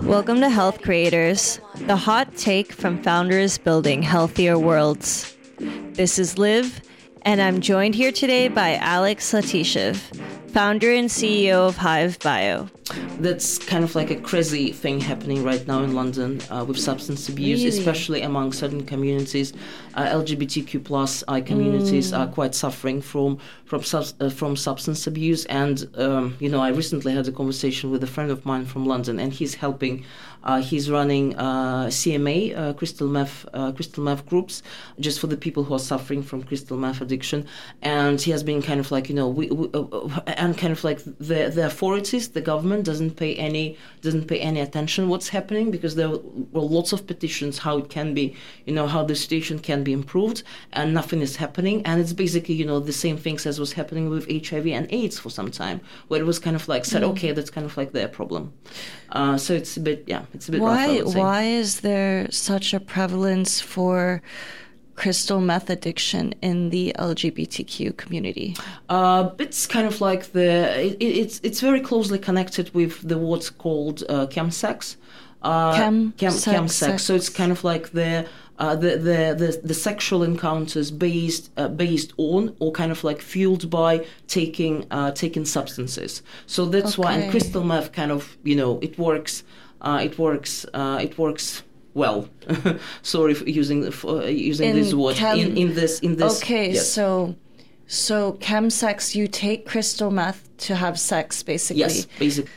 Welcome to Health Creators, the hot take from founders building healthier worlds. This is Liv, and I'm joined here today by Alex Latyshev, founder and CEO of Hive Bio. That's kind of like a crazy thing happening right now in London uh, with substance abuse, Really? especially among certain communities. Uh, LGBTQ plus uh, communities Mm. are quite suffering from from uh, from substance abuse. And um, you know, I recently had a conversation with a friend of mine from London, and he's helping. Uh, he's running uh, CMA, uh, crystal meth, uh, crystal meth groups, just for the people who are suffering from crystal meth addiction. And he has been kind of like, you know, we, we, and kind of like the the authorities, the government doesn't pay any doesn't pay any attention what's happening because there were lots of petitions how it can be, you know, how the situation can be improved, and nothing is happening. And it's basically, you know, the same things as was happening with HIV and AIDS for some time, where it was kind of like said, okay, that's kind of like their problem. Uh, so it's a bit, yeah, it's a bit rough. I Why would say. why is there such a prevalence for crystal meth addiction in the LGBTQ community? Uh, it's kind of like the it, it's it's very closely connected with the what's called uh, chemsex. Uh, Chem- chem, sex- chemsex. sex. So it's kind of like the. Uh, the, the, the the sexual encounters based uh, based on or kind of like fueled by taking uh, taking substances. So that's why Okay. and crystal meth kind of you know it works uh, it works uh, it works well. Sorry for using for, uh, using In this word chem- in, in this in this. Okay, yes. so so chemsex, you take crystal meth to have sex, basically. yes, basically.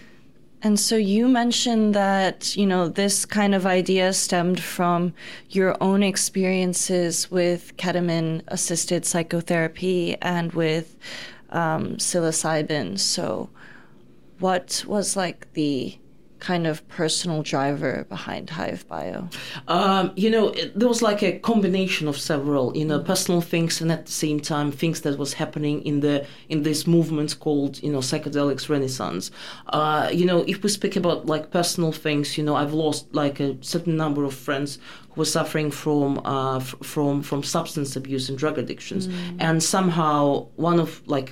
And so you mentioned that, you know, this kind of idea stemmed from your own experiences with ketamine assisted psychotherapy and with um, psilocybin. So, what was like the kind of personal driver behind Hive Bio? Um, you know, it, there was like a combination of several, you know, personal things, and at the same time, things that was happening in the in this movement called, you know, psychedelics renaissance. Uh, you know, if we speak about like personal things, you know, I've lost like a certain number of friends who were suffering from uh, f- from from substance abuse and drug addictions, and somehow one of like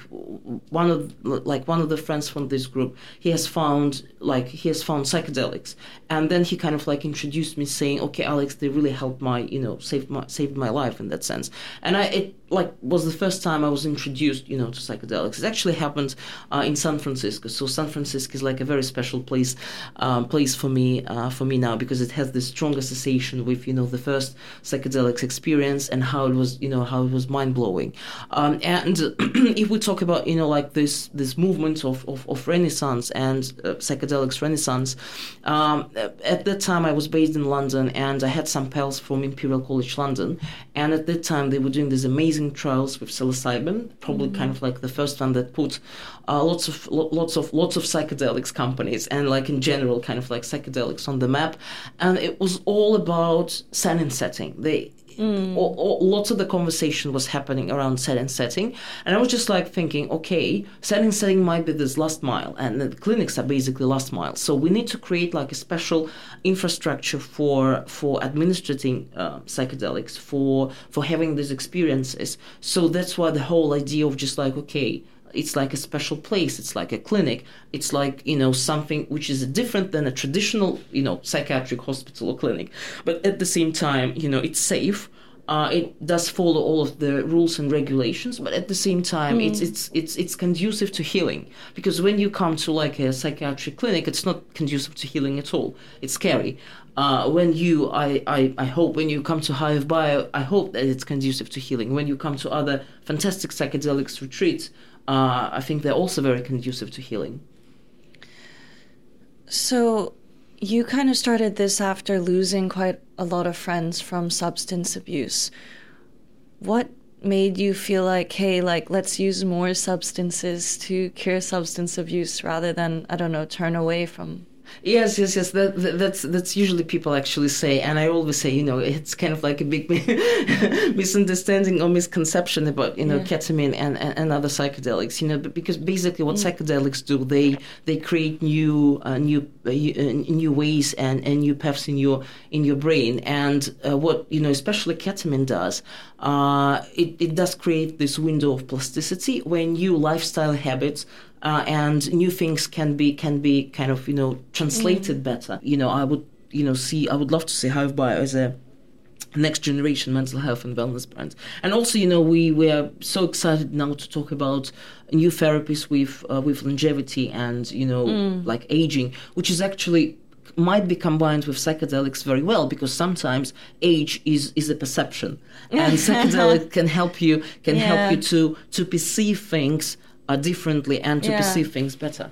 one of like one of the friends from this group, he has found like he has found psychedelics, and then he kind of like introduced me, saying, "Okay, Alex, they really helped my you know saved my saved my life in that sense," and I it like was the first time I was introduced you know to psychedelics. It actually happened uh, in San Francisco, so San Francisco is like a very special place um, place for me uh, for me now because it has this strong association with you know the first psychedelics experience and how it was you know how it was mind blowing, um, and if we talk about you know like this this movement of of, of Renaissance and uh, psychedelics Renaissance, um, at that time I was based in London and I had some pals from Imperial College London, and at that time they were doing these amazing trials with psilocybin, probably kind of like the first one that put uh, lots of lo- lots of lots of psychedelics companies and like in general kind of like psychedelics on the map, and it was all about set and setting. They all, all- lots of the conversation was happening around set and setting, and I was just like thinking, okay, set and setting might be this last mile, and the clinics are basically last mile. So we need to create like a special infrastructure for for administrating uh, psychedelics, for for having these experiences. So that's why the whole idea of just like okay. It's like a special place. It's like a clinic. It's like you know something which is different than a traditional you know psychiatric hospital or clinic, but at the same time you know it's safe. Uh, it does follow all of the rules and regulations, but at the same time, it's it's it's it's conducive to healing. Because when you come to like a psychiatric clinic, it's not conducive to healing at all. It's scary. Uh, when you, I, I, I hope when you come to Hive Bio, I hope that it's conducive to healing. When you come to other fantastic psychedelics retreats, uh, I think they're also very conducive to healing. So, you kind of started this after losing quite a lot of friends from substance abuse. What made you feel like, hey, like, let's use more substances to cure substance abuse rather than, I don't know, turn away from Yes, yes, yes. That, that that's that's usually people actually say, and I always say, you know, it's kind of like a big misunderstanding or misconception about you know Yeah. ketamine and, and, and other psychedelics. You know, because basically what psychedelics do, they they create new uh, new uh, uh, new ways and, and new paths in your in your brain. And uh, what you know, especially ketamine does, uh, it it does create this window of plasticity when new lifestyle habits uh, and new things can be can be kind of you know translated Mm. better. You know, I would you know see I would love to see Hive Bio as a next generation mental health and wellness brand. And also, you know, we, we are so excited now to talk about new therapies with uh, with longevity and you know like aging, which is actually might be combined with psychedelics very well because sometimes age is is a perception and psychedelic can help you can Yeah. help you to to perceive things uh, differently and to Yeah. perceive things better